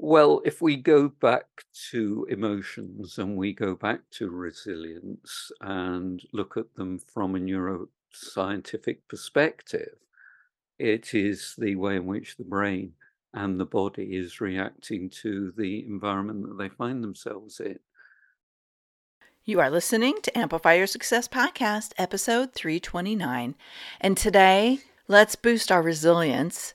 Well, if we go back to emotions and we go back to resilience and look at them from a neuroscientific perspective, it is the way in which the brain and the body is reacting to the environment that they find themselves in. You are listening to Amplify Your Success Podcast, episode 329. And today, let's boost our resilience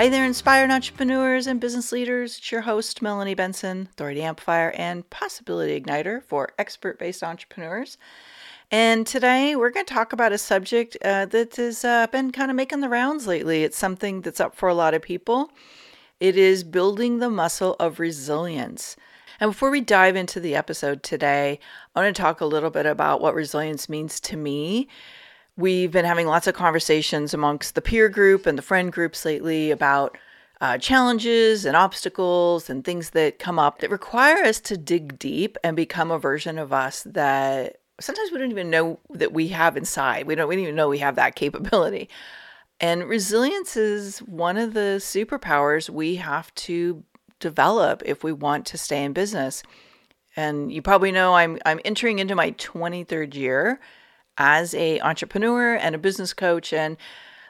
Hey there, inspired entrepreneurs and business leaders. It's your host, Melanie Benson, Authority Amplifier and Possibility Igniter for expert based entrepreneurs. And today we're going to talk about a subject uh, that has uh, been kind of making the rounds lately. It's something that's up for a lot of people. It is building the muscle of resilience. And before we dive into the episode today, I want to talk a little bit about what resilience means to me We've been having lots of conversations amongst the peer group and the friend groups lately about uh, challenges and obstacles and things that come up that require us to dig deep and become a version of us that sometimes we don't even know that we have inside. We don't, we don't even know we have that capability. And resilience is one of the superpowers we have to develop if we want to stay in business. And you probably know I'm I'm entering into my 23rd year as a entrepreneur and a business coach and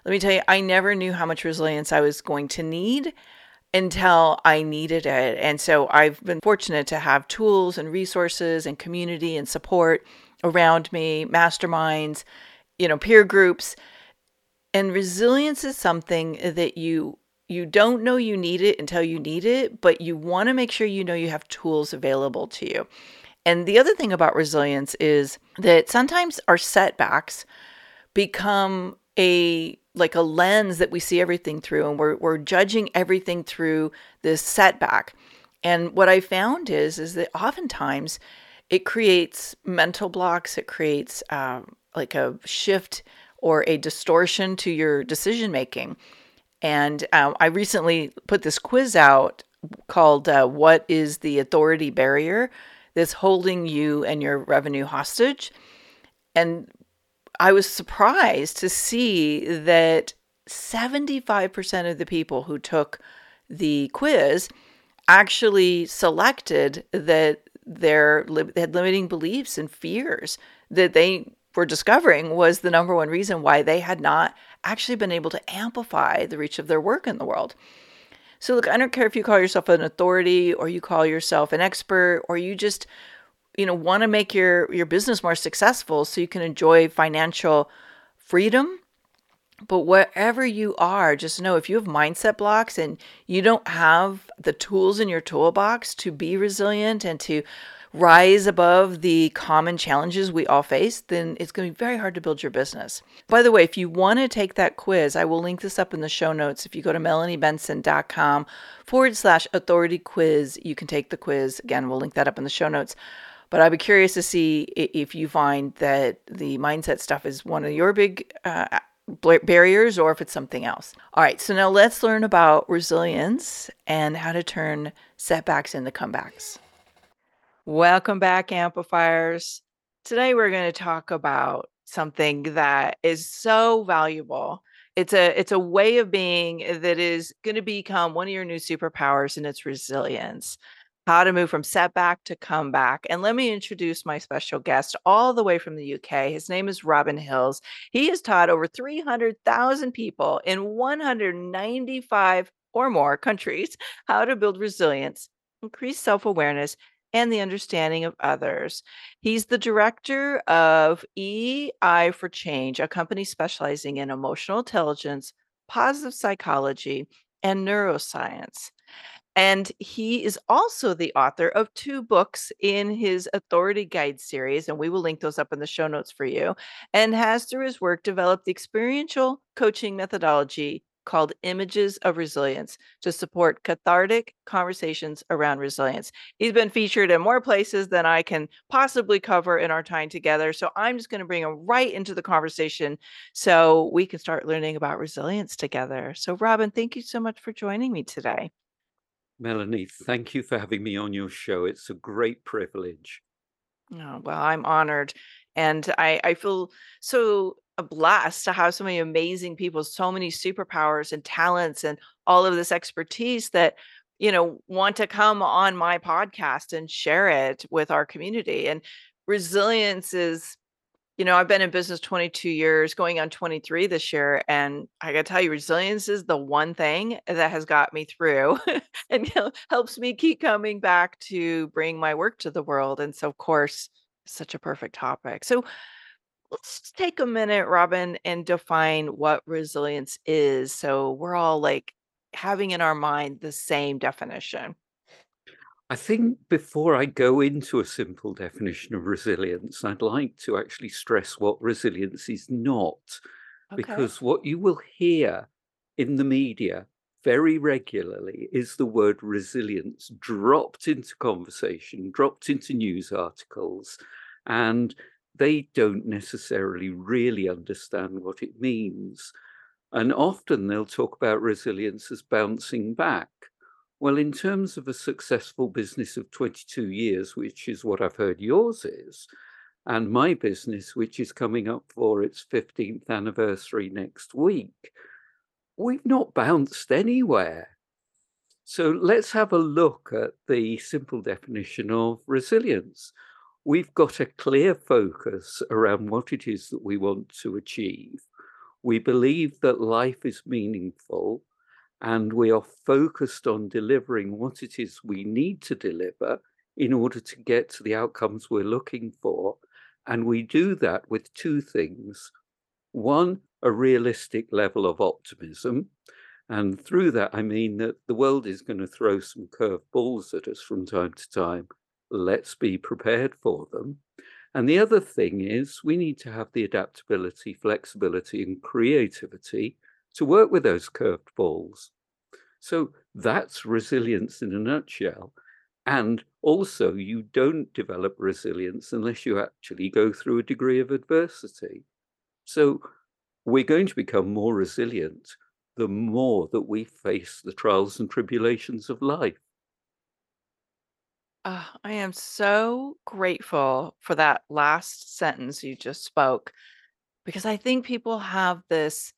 let me tell you I never knew how much resilience I was going to need until I needed it. And so I've been fortunate to have tools and resources and community and support around me, masterminds, you know, peer groups. And resilience is something that you you don't know you need it until you need it, but you want to make sure you know you have tools available to you. And the other thing about resilience is that sometimes our setbacks become a like a lens that we see everything through and we're we're judging everything through this setback. And what I found is is that oftentimes it creates mental blocks, it creates um, like a shift or a distortion to your decision making. And um, I recently put this quiz out called uh, "What is the authority barrier?" That's holding you and your revenue hostage. And I was surprised to see that 75% of the people who took the quiz actually selected that their they had limiting beliefs and fears that they were discovering was the number one reason why they had not actually been able to amplify the reach of their work in the world. So, look, I don't care if you call yourself an authority or you call yourself an expert or you just, you know, want to make your your business more successful so you can enjoy financial freedom. But wherever you are, just know if you have mindset blocks and you don't have the tools in your toolbox to be resilient and to rise above the common challenges we all face, then it's going to be very hard to build your business. By the way, if you want to take that quiz, I will link this up in the show notes. If you go to melaniebenson.com forward slash authority quiz, you can take the quiz. Again, we'll link that up in the show notes. But I'd be curious to see if you find that the mindset stuff is one of your big uh, barriers or if it's something else. All right, so now let's learn about resilience and how to turn setbacks into comebacks. Welcome back, amplifiers. Today we're going to talk about something that is so valuable. It's a it's a way of being that is going to become one of your new superpowers and its resilience. How to move from setback to comeback. And let me introduce my special guest all the way from the UK. His name is Robin Hills. He has taught over 300,000 people in 195 or more countries how to build resilience, increase self-awareness, and the understanding of others. He's the director of Ei4Change, a company specializing in emotional intelligence, positive psychology, and neuroscience. And he is also the author of two books in his Authority Guide series, and we will link those up in the show notes for you. And has, through his work, developed the experiential coaching methodology called Images of Resilience to support cathartic conversations around resilience. He's been featured in more places than I can possibly cover in our time together. So I'm just going to bring him right into the conversation so we can start learning about resilience together. So, Robin, thank you so much for joining me today. Melanie, thank you for having me on your show. It's a great privilege. Oh, well, I'm honored. And I, I feel so a blast to have so many amazing people, so many superpowers and talents and all of this expertise that you know want to come on my podcast and share it with our community. And resilience is you know i've been in business 22 years going on 23 this year and i gotta tell you resilience is the one thing that has got me through and helps me keep coming back to bring my work to the world. And so of course such a perfect topic. So let's take a minute, Robin, and define what resilience is. So we're all like having in our mind the same definition. I think before I go into a simple definition of resilience, I'd like to actually stress what resilience is not. Okay. Because what you will hear in the media very regularly is the word resilience dropped into conversation, dropped into news articles. And they don't necessarily really understand what it means. And often they'll talk about resilience as bouncing back. Well, in terms of a successful business of 22 years, which is what I've heard yours is, and my business, which is coming up for its 15th anniversary next week, we've not bounced anywhere. So let's have a look at the simple definition of resilience we've got a clear focus around what it is that we want to achieve. We believe that life is meaningful and we are focused on delivering what it is we need to deliver in order to get to the outcomes we're looking for. And we do that with two things. One, a realistic level of optimism. And through that, I mean that the world is going to throw some curved balls at us from time to time let's be prepared for them. And the other thing is, we need to have the adaptability, flexibility, and creativity to work with those curved balls. So that's resilience in a nutshell. And also, you don't develop resilience unless you actually go through a degree of adversity. So we're going to become more resilient the more that we face the trials and tribulations of life. Uh, I am so grateful for that last sentence you just spoke because I think people have this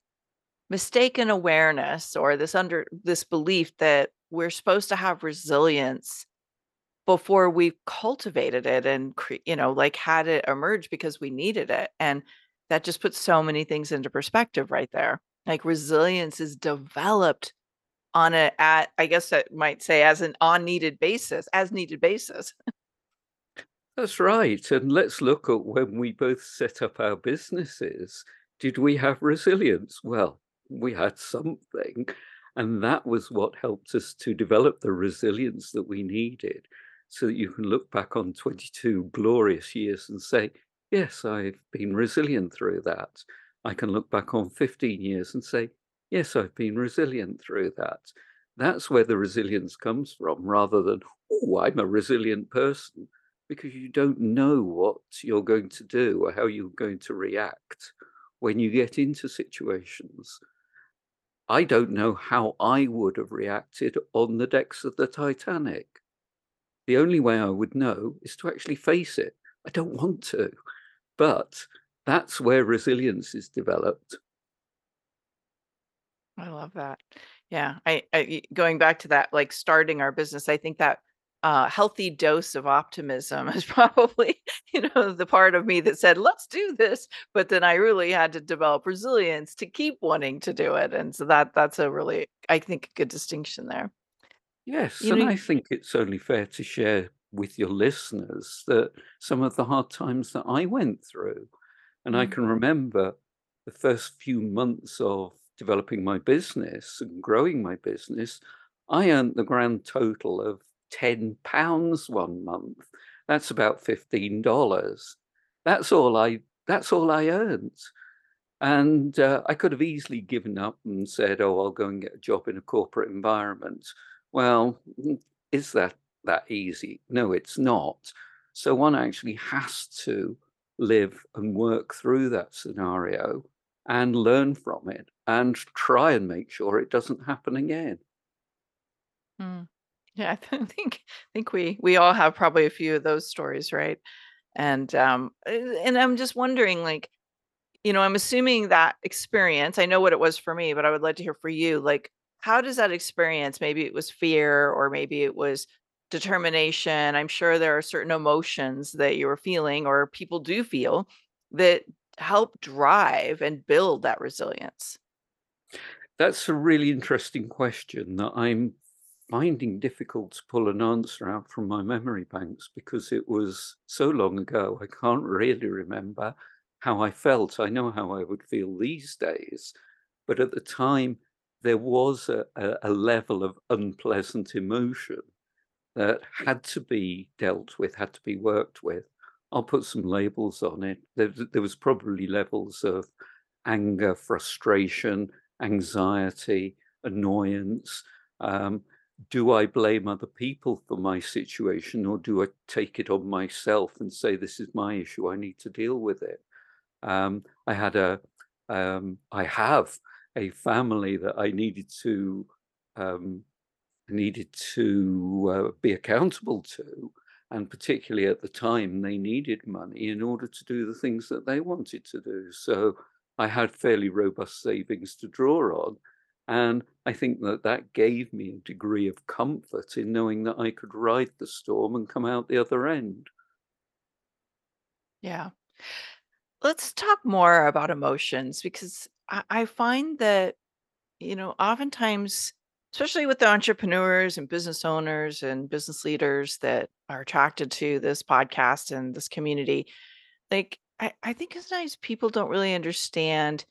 mistaken awareness or this under this belief that we're supposed to have resilience before we've cultivated it and cre- you know like had it emerge because we needed it and that just puts so many things into perspective right there. Like resilience is developed on a at I guess I might say as an on needed basis, as needed basis. That's right. And let's look at when we both set up our businesses. Did we have resilience? Well, we had something. And that was what helped us to develop the resilience that we needed so that you can look back on 22 glorious years and say, yes, I've been resilient through that. I can look back on 15 years and say, yes, I've been resilient through that. That's where the resilience comes from, rather than, oh, I'm a resilient person, because you don't know what you're going to do or how you're going to react when you get into situations. I don't know how I would have reacted on the decks of the Titanic. The only way I would know is to actually face it. I don't want to, but that's where resilience is developed. I love that. Yeah, I, I going back to that, like starting our business, I think that uh, healthy dose of optimism is probably, you know, the part of me that said, "Let's do this," but then I really had to develop resilience to keep wanting to do it, and so that that's a really, I think, a good distinction there. Yes, you and know, I think it's only fair to share with your listeners that some of the hard times that I went through, and. I can remember the first few months of developing my business and growing my business, I earned the grand total of ten pounds one month. That's about fifteen dollars. That's all I. That's all I earned. And uh, I could have easily given up and said, "Oh, I'll go and get a job in a corporate environment." Well, is that that easy? No, it's not. So one actually has to live and work through that scenario and learn from it and try and make sure it doesn't happen again. Mm. Yeah, I th- think think we we all have probably a few of those stories, right? And um uh, and I'm just wondering like, you know, I'm assuming that experience, I know what it was for me, but I would like to hear for you, like how does that experience, maybe it was fear or maybe it was determination. I'm sure there are certain emotions that you were feeling or people do feel that help drive and build that resilience. That's a really interesting question that I'm finding difficult to pull an answer out from my memory banks because it was so long ago. I can't really remember how I felt. I know how I would feel these days, but at the time, there was a, a, level of unpleasant emotion that had to be dealt with, had to be worked with. I'll put some labels on it. There, there was probably levels of anger, frustration, anxiety, annoyance. Um, do I blame other people for my situation or do I take it on myself and say, this is my issue, I need to deal with it? Um, I had a, um, I have a family that I needed to, um, needed to uh, be accountable to. And particularly at the time, they needed money in order to do the things that they wanted to do. So I had fairly robust savings to draw on. And I think that that gave me a degree of comfort in knowing that I could ride the storm and come out the other end. Yeah. Let's talk more about emotions because I, find that, you know, oftentimes, especially with the entrepreneurs and business owners and business leaders that are attracted to this podcast and this community, like I, I think sometimes people don't really understand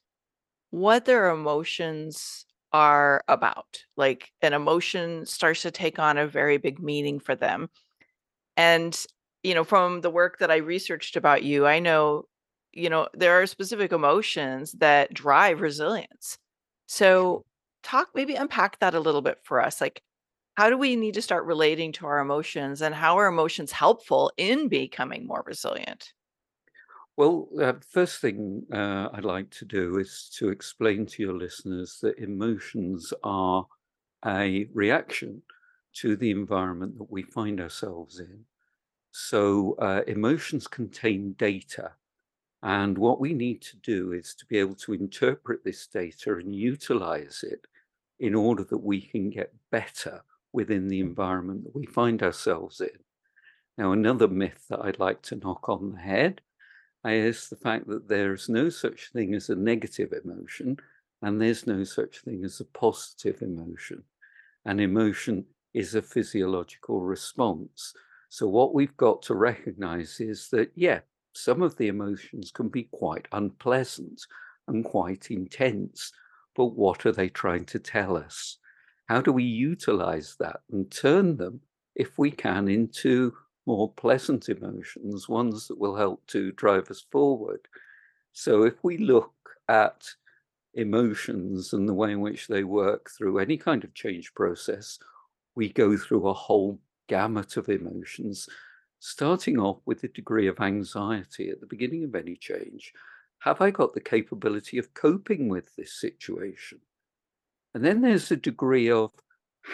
what their emotions are about. Like an emotion starts to take on a very big meaning for them. And, you know, from the work that I researched about you, I know, you know, there are specific emotions that drive resilience. So, talk, maybe unpack that a little bit for us. Like, how do we need to start relating to our emotions and how are emotions helpful in becoming more resilient? Well, uh, first thing uh, I'd like to do is to explain to your listeners that emotions are a reaction to the environment that we find ourselves in. So, uh, emotions contain data. And what we need to do is to be able to interpret this data and utilize it in order that we can get better within the mm. environment that we find ourselves in. Now, another myth that I'd like to knock on the head uh, is the fact that there's no such thing as a negative emotion and there's no such thing as a positive emotion. An emotion is a physiological response. So, what we've got to recognize is that, yeah, some of the emotions can be quite unpleasant and quite intense, but what are they trying to tell us? How do we utilize that and turn them, if we can, into more pleasant emotions, ones that will help to drive us forward. So if we look at emotions and the way in which they work through any kind of change process, we go through a whole gamut of emotions, starting off with a degree of anxiety at the beginning of any change. Have I got the capability of coping with this situation? And then there's a degree of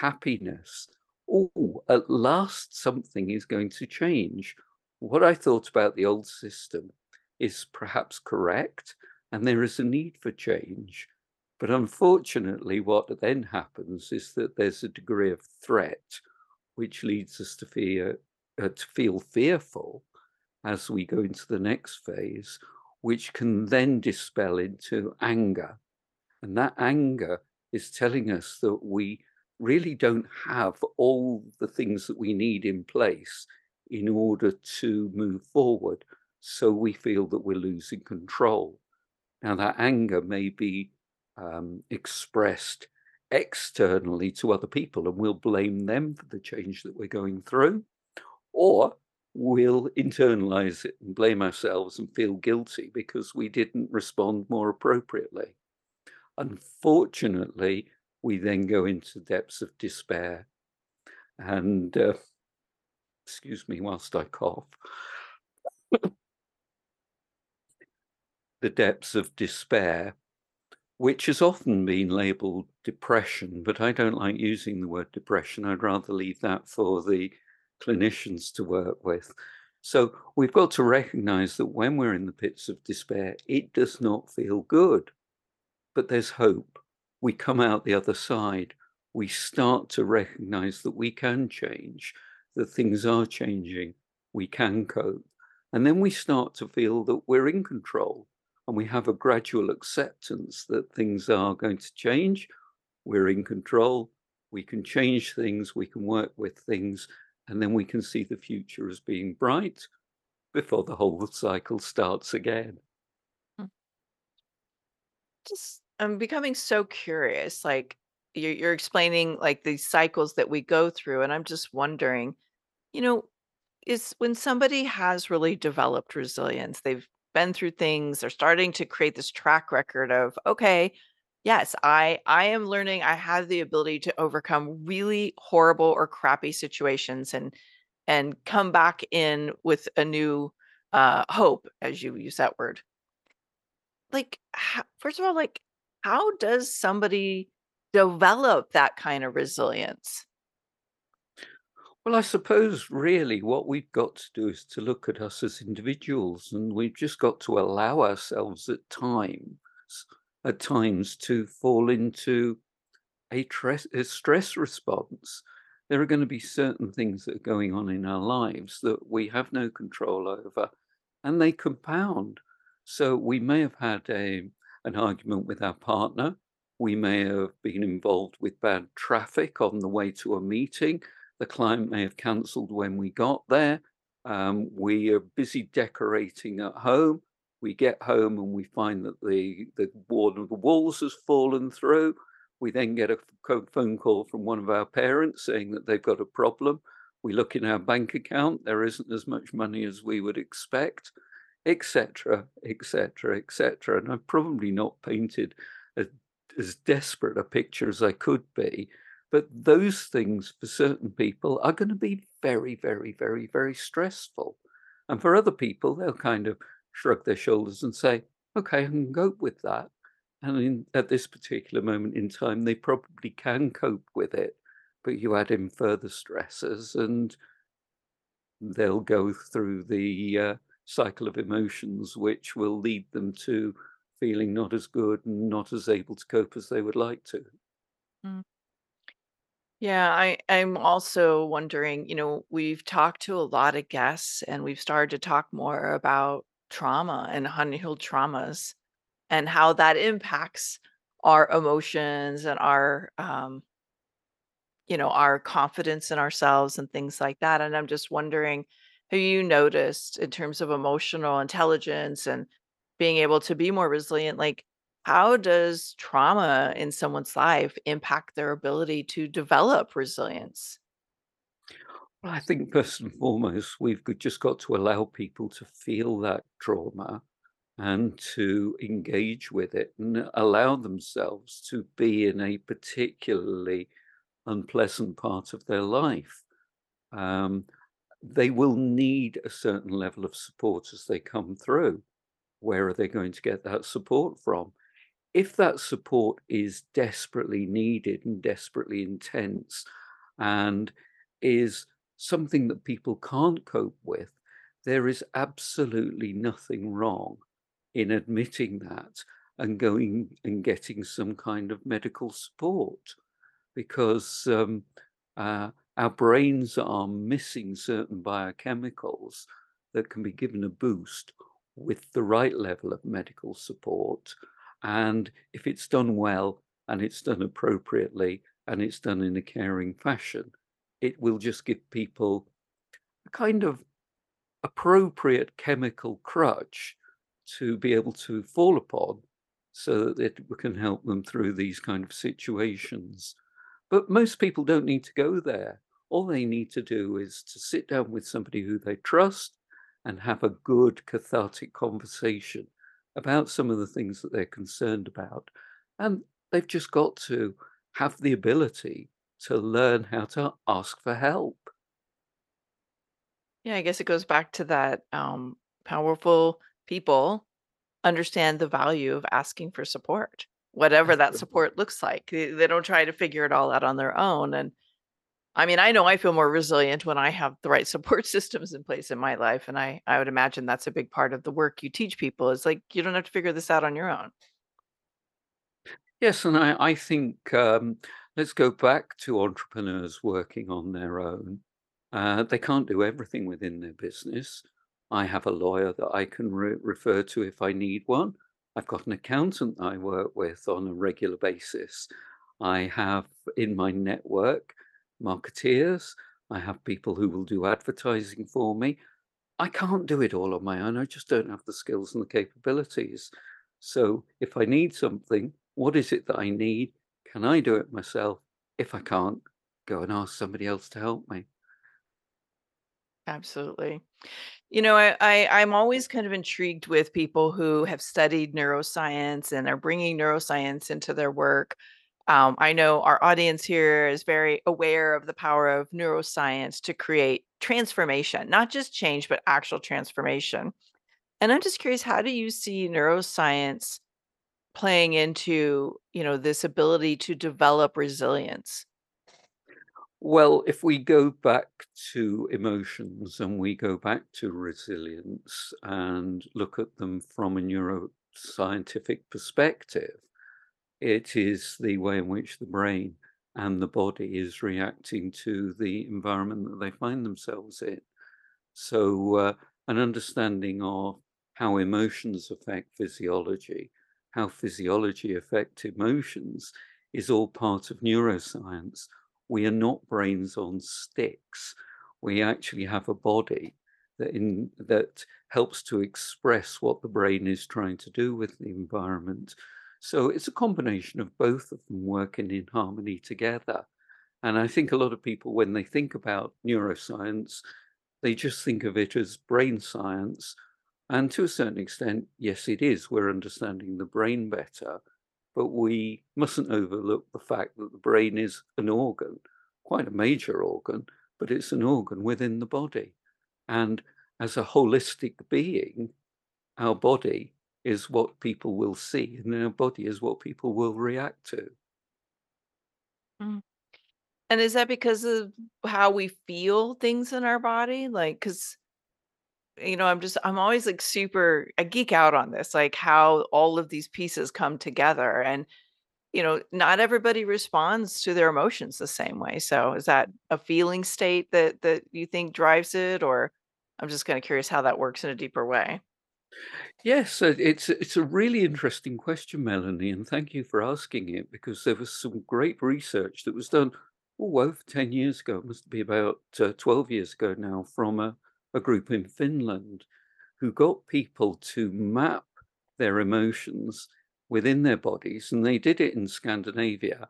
happiness oh, at last something is going to change. What I thought about the old system is perhaps correct, and there is a need for change. But unfortunately, what then happens is that there's a degree of threat, which leads us to fear, uh, to feel fearful as we go into the next phase, which can then dispel into anger. And that anger is telling us that we really don't have all the things that we need in place in order to move forward. So we feel that we're losing control. Now, that anger may be um, expressed externally to other people, and we'll blame them for the change that we're going through. Or we'll internalize it and blame ourselves and feel guilty because we didn't respond more appropriately. Unfortunately, we then go into depths of despair. And uh, excuse me whilst I cough. the depths of despair, which has often been labeled depression, but I don't like using the word depression. I'd rather leave that for the clinicians to work with. So we've got to recognize that when we're in the pits of despair, it does not feel good, but there's hope. We come out the other side. We start to recognize that we can change, that things are changing, we can cope. And then we start to feel that we're in control and we have a gradual acceptance that things are going to change. We're in control. We can change things. We can work with things and then we can see the future as being bright before the whole cycle starts again. Hmm. Just I'm becoming so curious. Like you're, you're explaining like these cycles that we go through, and I'm just wondering, you know, is when somebody has really developed resilience, they've been through things, they're starting to create this track record of, okay, Yes, I I am learning I have the ability to overcome really horrible or crappy situations and and come back in with a new uh hope as you use that word. Like ho- first of all like how does somebody develop that kind of resilience? Well, I suppose really what we've got to do is to look at us as individuals, and we've just got to allow ourselves at times at times to fall into a, a stress response. There are going to be certain things that are going on in our lives that we have no control over, and they compound. So we may have had a an argument with our partner. We may have been involved with bad traffic on the way to a meeting. The client may have cancelled when we got there. Um, we are busy decorating at home we get home and we find that the the one of the walls has fallen through. We then get a phone call from one of our parents saying that they've got a problem. We look in our bank account, there isn't as much money as we would expect, etc., etc., etc. And I've probably not painted a, as desperate a picture as I could be, but those things for certain people are going to be very, very, very, very stressful. And for other people, they'll kind of shrug their shoulders and say, okay, I can cope with that. And in, at this particular moment in time, they probably can cope with it, but you add in further stresses and they'll go through the uh, cycle of emotions, which will lead them to feeling not as good and not as able to cope as they would like to. Mm. Yeah, I I'm also wondering, you know, we've talked to a lot of guests and we've started to talk more about trauma and unhealed traumas and how that impacts our emotions and our um you know our confidence in ourselves and things like that and i'm just wondering have you noticed in terms of emotional intelligence and being able to be more resilient like how does trauma in someone's life impact their ability to develop resilience I think first and foremost, we've just got to allow people to feel that trauma and to engage with it and allow themselves to be in a particularly unpleasant part of their life. Um, they will need a certain level of support as they come through. Where are they going to get that support from? If that support is desperately needed and desperately intense and is something that people can't cope with, there is absolutely nothing wrong in admitting that and going and getting some kind of medical support because um, uh, our brains are missing certain biochemicals that can be given a boost with the right level of medical support. And if it's done well and it's done appropriately and it's done in a caring fashion, it will just give people a kind of appropriate chemical crutch to be able to fall upon so that it can help them through these kind of situations. But most people don't need to go there. All they need to do is to sit down with somebody who they trust and have a good cathartic conversation about some of the things that they're concerned about. And they've just got to have the ability to learn how to ask for help. Yeah, I guess it goes back to that um, powerful people understand the value of asking for support, whatever that support looks like. They, they don't try to figure it all out on their own. And I mean, I know I feel more resilient when I have the right support systems in place in my life. And I, I would imagine that's a big part of the work you teach people is like, you don't have to figure this out on your own. Yes, and I, I think um, let's go back to entrepreneurs working on their own. Uh, they can't do everything within their business. I have a lawyer that I can re- refer to if I need one. I've got an accountant I work with on a regular basis. I have in my network marketeers. I have people who will do advertising for me. I can't do it all on my own. I just don't have the skills and the capabilities. So if I need something, what is it that I need? Can I do it myself? If I can't, go and ask somebody else to help me. Absolutely. You know, I, I I'm always kind of intrigued with people who have studied neuroscience and are bringing neuroscience into their work. Um, I know our audience here is very aware of the power of neuroscience to create transformation, not just change, but actual transformation. And I'm just curious, how do you see neuroscience playing into, you know, this ability to develop resilience? Well, if we go back to emotions and we go back to resilience and look at them from a neuroscientific perspective, it is the way in which the brain and the body is reacting to the environment that they find themselves in. So, uh, an understanding of how emotions affect physiology, how physiology affects emotions, is all part of neuroscience. We are not brains on sticks. We actually have a body that in that helps to express what the brain is trying to do with the environment. So it's a combination of both of them working in harmony together. And I think a lot of people, when they think about neuroscience, they just think of it as brain science. And to a certain extent, yes, it is. We're understanding the brain better. But we mustn't overlook the fact that the brain is an organ, quite a major organ, but it's an organ within the body. And as a holistic being, our body is what people will see, and our body is what people will react to. Mm. And is that because of how we feel things in our body? Like, because you know, I'm just I'm always like super I geek out on this, like how all of these pieces come together and you know, not everybody responds to their emotions the same way. So is that a feeling state that that you think drives it or I'm just kind of curious how that works in a deeper way. Yes, it's it's a really interesting question, Melanie, and thank you for asking it because there was some great research that was done oh, over 10 years ago. It must be about uh, 12 years ago now from a, a group in Finland who got people to map their emotions within their bodies, and they did it in Scandinavia,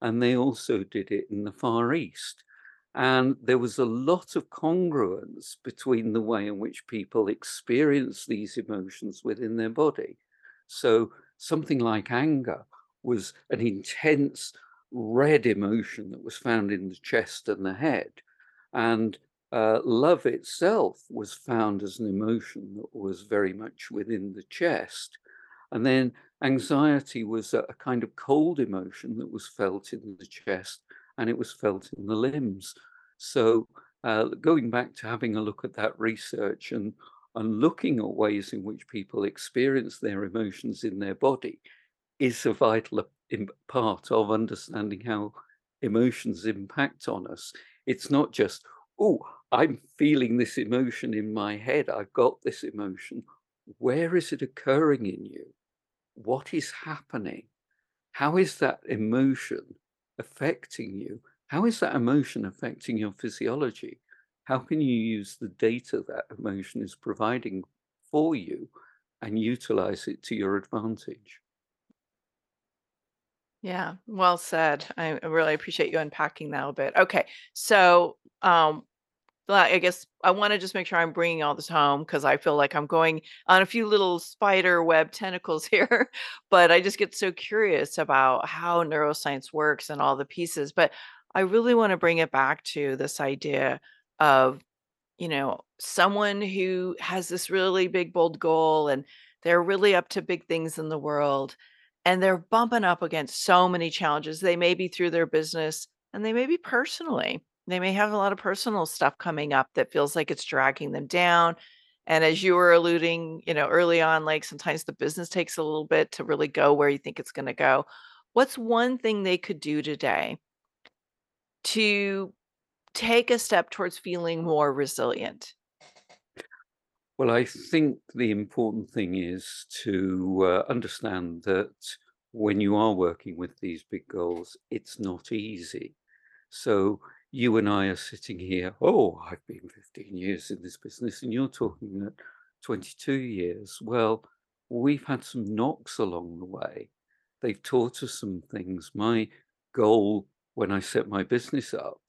and they also did it in the Far East. And there was a lot of congruence between the way in which people experience these emotions within their body. So, something like anger was an intense red emotion that was found in the chest and the head. And uh, love itself was found as an emotion that was very much within the chest. And then anxiety was a, a kind of cold emotion that was felt in the chest and it was felt in the limbs. So, uh, going back to having a look at that research and and looking at ways in which people experience their emotions in their body is a vital part of understanding how emotions impact on us. It's not just, oh, I'm feeling this emotion in my head. I've got this emotion. Where is it occurring in you? What is happening? How is that emotion affecting you? How is that emotion affecting your physiology? How can you use the data that emotion is providing for you and utilize it to your advantage? Yeah, well said. I really appreciate you unpacking that a bit. Okay, so um, I guess I want to just make sure I'm bringing all this home because I feel like I'm going on a few little spider web tentacles here, but I just get so curious about how neuroscience works and all the pieces. But I really want to bring it back to this idea of you know, someone who has this really big, bold goal and they're really up to big things in the world and they're bumping up against so many challenges. They may be through their business and they may be personally. They may have a lot of personal stuff coming up that feels like it's dragging them down. And as you were alluding, you know, early on, like sometimes the business takes a little bit to really go where you think it's going to go. What's one thing they could do today to take a step towards feeling more resilient? Well, I think the important thing is to uh, understand that when you are working with these big goals, it's not easy. So you and I are sitting here, oh, I've been 15 years in this business, and you're talking at 22 years. Well, we've had some knocks along the way. They've taught us some things. My goal when I set my business up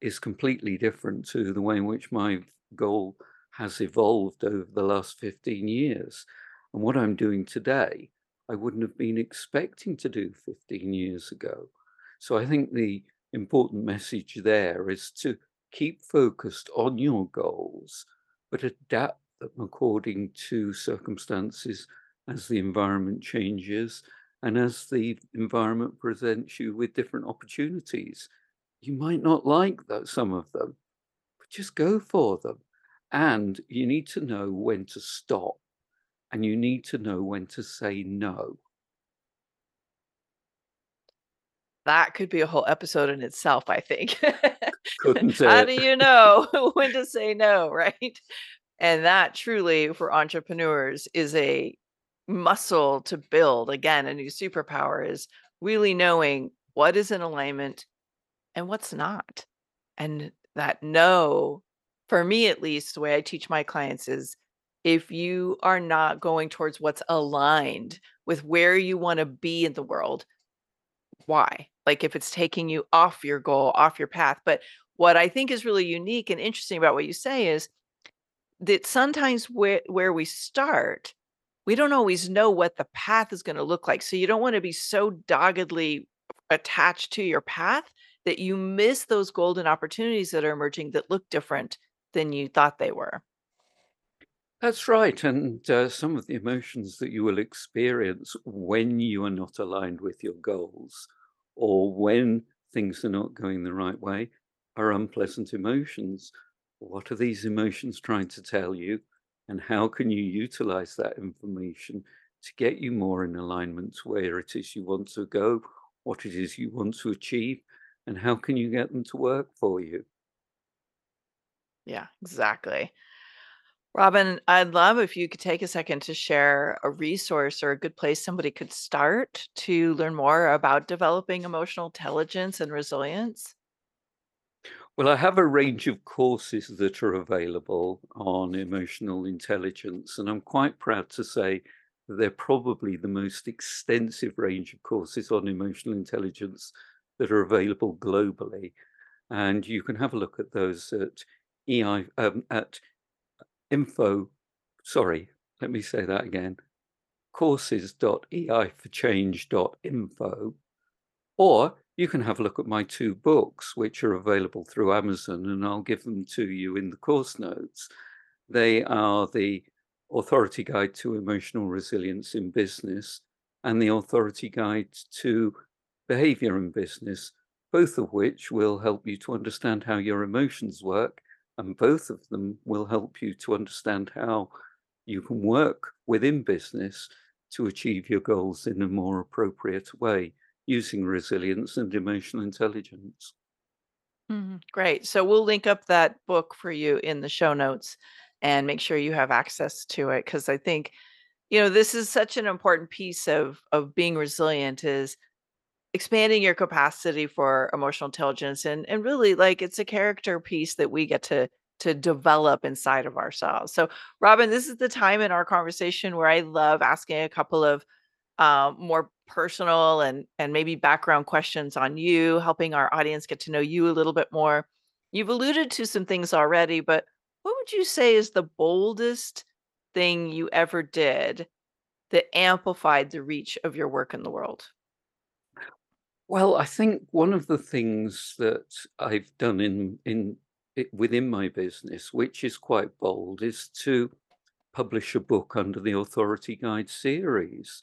is completely different to the way in which my goal has evolved over the last 15 years. And what I'm doing today, I wouldn't have been expecting to do 15 years ago. So I think the important message there is to keep focused on your goals, but adapt them according to circumstances as the environment changes and as the environment presents you with different opportunities. You might not like some of them, but just go for them. And you need to know when to stop and you need to know when to say no. That could be a whole episode in itself, I think. Couldn't How do you know when to say no, right? And that truly, for entrepreneurs, is a muscle to build. Again, a new superpower is really knowing what is in alignment and what's not. And that no, for me at least, the way I teach my clients is if you are not going towards what's aligned with where you want to be in the world, why? Like if it's taking you off your goal, off your path. But what I think is really unique and interesting about what you say is that sometimes where, where we start, we don't always know what the path is going to look like. So you don't want to be so doggedly attached to your path that you miss those golden opportunities that are emerging that look different than you thought they were. That's right. And uh, some of the emotions that you will experience when you are not aligned with your goals or when things are not going the right way are unpleasant emotions. What are these emotions trying to tell you? And how can you utilize that information to get you more in alignment to where it is you want to go, what it is you want to achieve, and how can you get them to work for you? Yeah, exactly. Robin, I'd love if you could take a second to share a resource or a good place somebody could start to learn more about developing emotional intelligence and resilience. Well, I have a range of courses that are available on emotional intelligence, and I'm quite proud to say that they're probably the most extensive range of courses on emotional intelligence that are available globally. And you can have a look at those at EI um, at info. Sorry, let me say that again. Courses.eiforchange.info, or you can have a look at my two books, which are available through Amazon, and I'll give them to you in the course notes. They are the Authority Guide to Emotional Resilience in Business and the Authority Guide to Behavior in Business, both of which will help you to understand how your emotions work, and both of them will help you to understand how you can work within business to achieve your goals in a more appropriate way using resilience and emotional intelligence. Mhm, Great. So we'll link up that book for you in the show notes and make sure you have access to it because I think you know this is such an important piece of of being resilient is expanding your capacity for emotional intelligence and and really like it's a character piece that we get to to develop inside of ourselves. So Robin, this is the time in our conversation where I love asking a couple of uh, more personal and and maybe background questions on you, helping our audience get to know you a little bit more. You've alluded to some things already, but what would you say is the boldest thing you ever did that amplified the reach of your work in the world? Well, I think one of the things that I've done in in it, within my business, which is quite bold, is to publish a book under the Authority Guide series.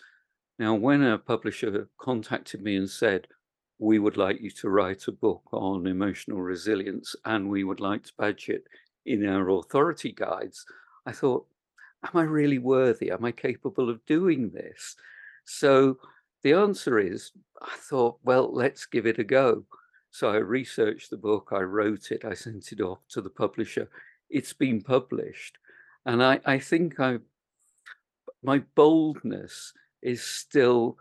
Now, when a publisher contacted me and said, "We would like you to write a book on emotional resilience, and we would like to badge it in our Authority Guides," I thought, "Am I really worthy? Am I capable of doing this?" So the answer is, I thought, well, let's give it a go. So I researched the book, I wrote it, I sent it off to the publisher. It's been published. And I, I think I my boldness is still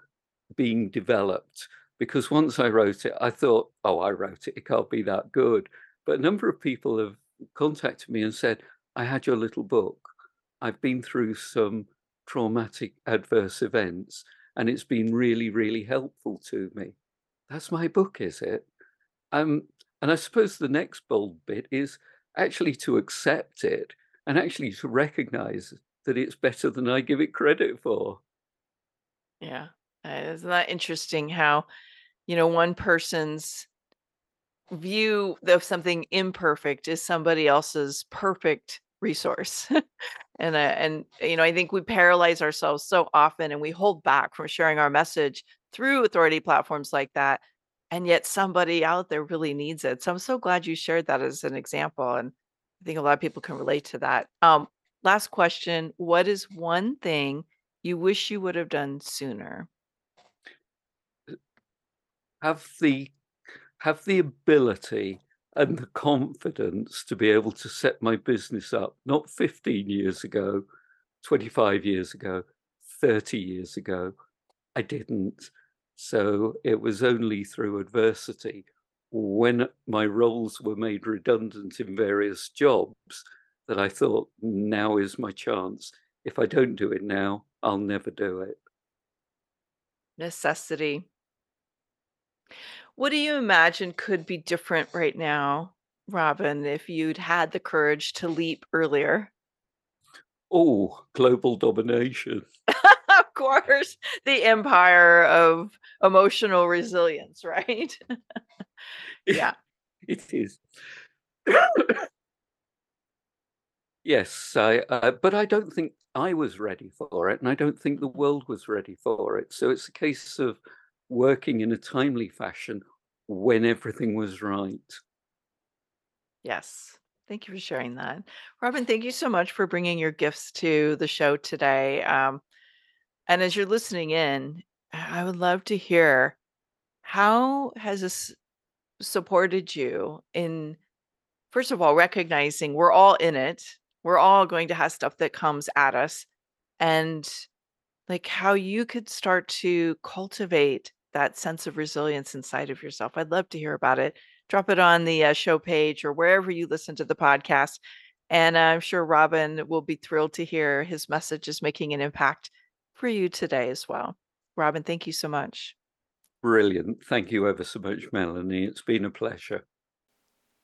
being developed because once I wrote it, I thought, oh, I wrote it, it can't be that good. But a number of people have contacted me and said, I had your little book. I've been through some traumatic adverse events and it's been really, really helpful to me. That's my book, is it? Um, and I suppose the next bold bit is actually to accept it and actually to recognize that it's better than I give it credit for. Yeah. Uh, isn't that interesting how, you know, one person's view of something imperfect is somebody else's perfect resource. and uh, and you know, I think we paralyze ourselves so often and we hold back from sharing our message through authority platforms like that. And yet somebody out there really needs it. So I'm so glad you shared that as an example. And I think a lot of people can relate to that. Um, last question. What is one thing you wish you would have done sooner? Have the have the ability and the confidence to be able to set my business up, not 15 years ago, 25 years ago, 30 years ago. I didn't. So it was only through adversity when my roles were made redundant in various jobs that I thought, now is my chance. If I don't do it now, I'll never do it. Necessity. What do you imagine could be different right now, Robin, if you'd had the courage to leap earlier? Oh, global domination. of course, the empire of emotional resilience, right? yeah. It is. yes, I, uh, but I don't think I was ready for it, and I don't think the world was ready for it. So it's a case of working in a timely fashion when everything was right. Yes. Thank you for sharing that. Robin, thank you so much for bringing your gifts to the show today. Um, and as you're listening in, I would love to hear how has this supported you in first of all recognizing we're all in it. We're all going to have stuff that comes at us and like how you could start to cultivate that sense of resilience inside of yourself. I'd love to hear about it. Drop it on the uh, show page or wherever you listen to the podcast. And I'm sure Robin will be thrilled to hear his message is making an impact for you today as well. Robin, thank you so much. Brilliant. Thank you ever so much, Melanie. It's been a pleasure.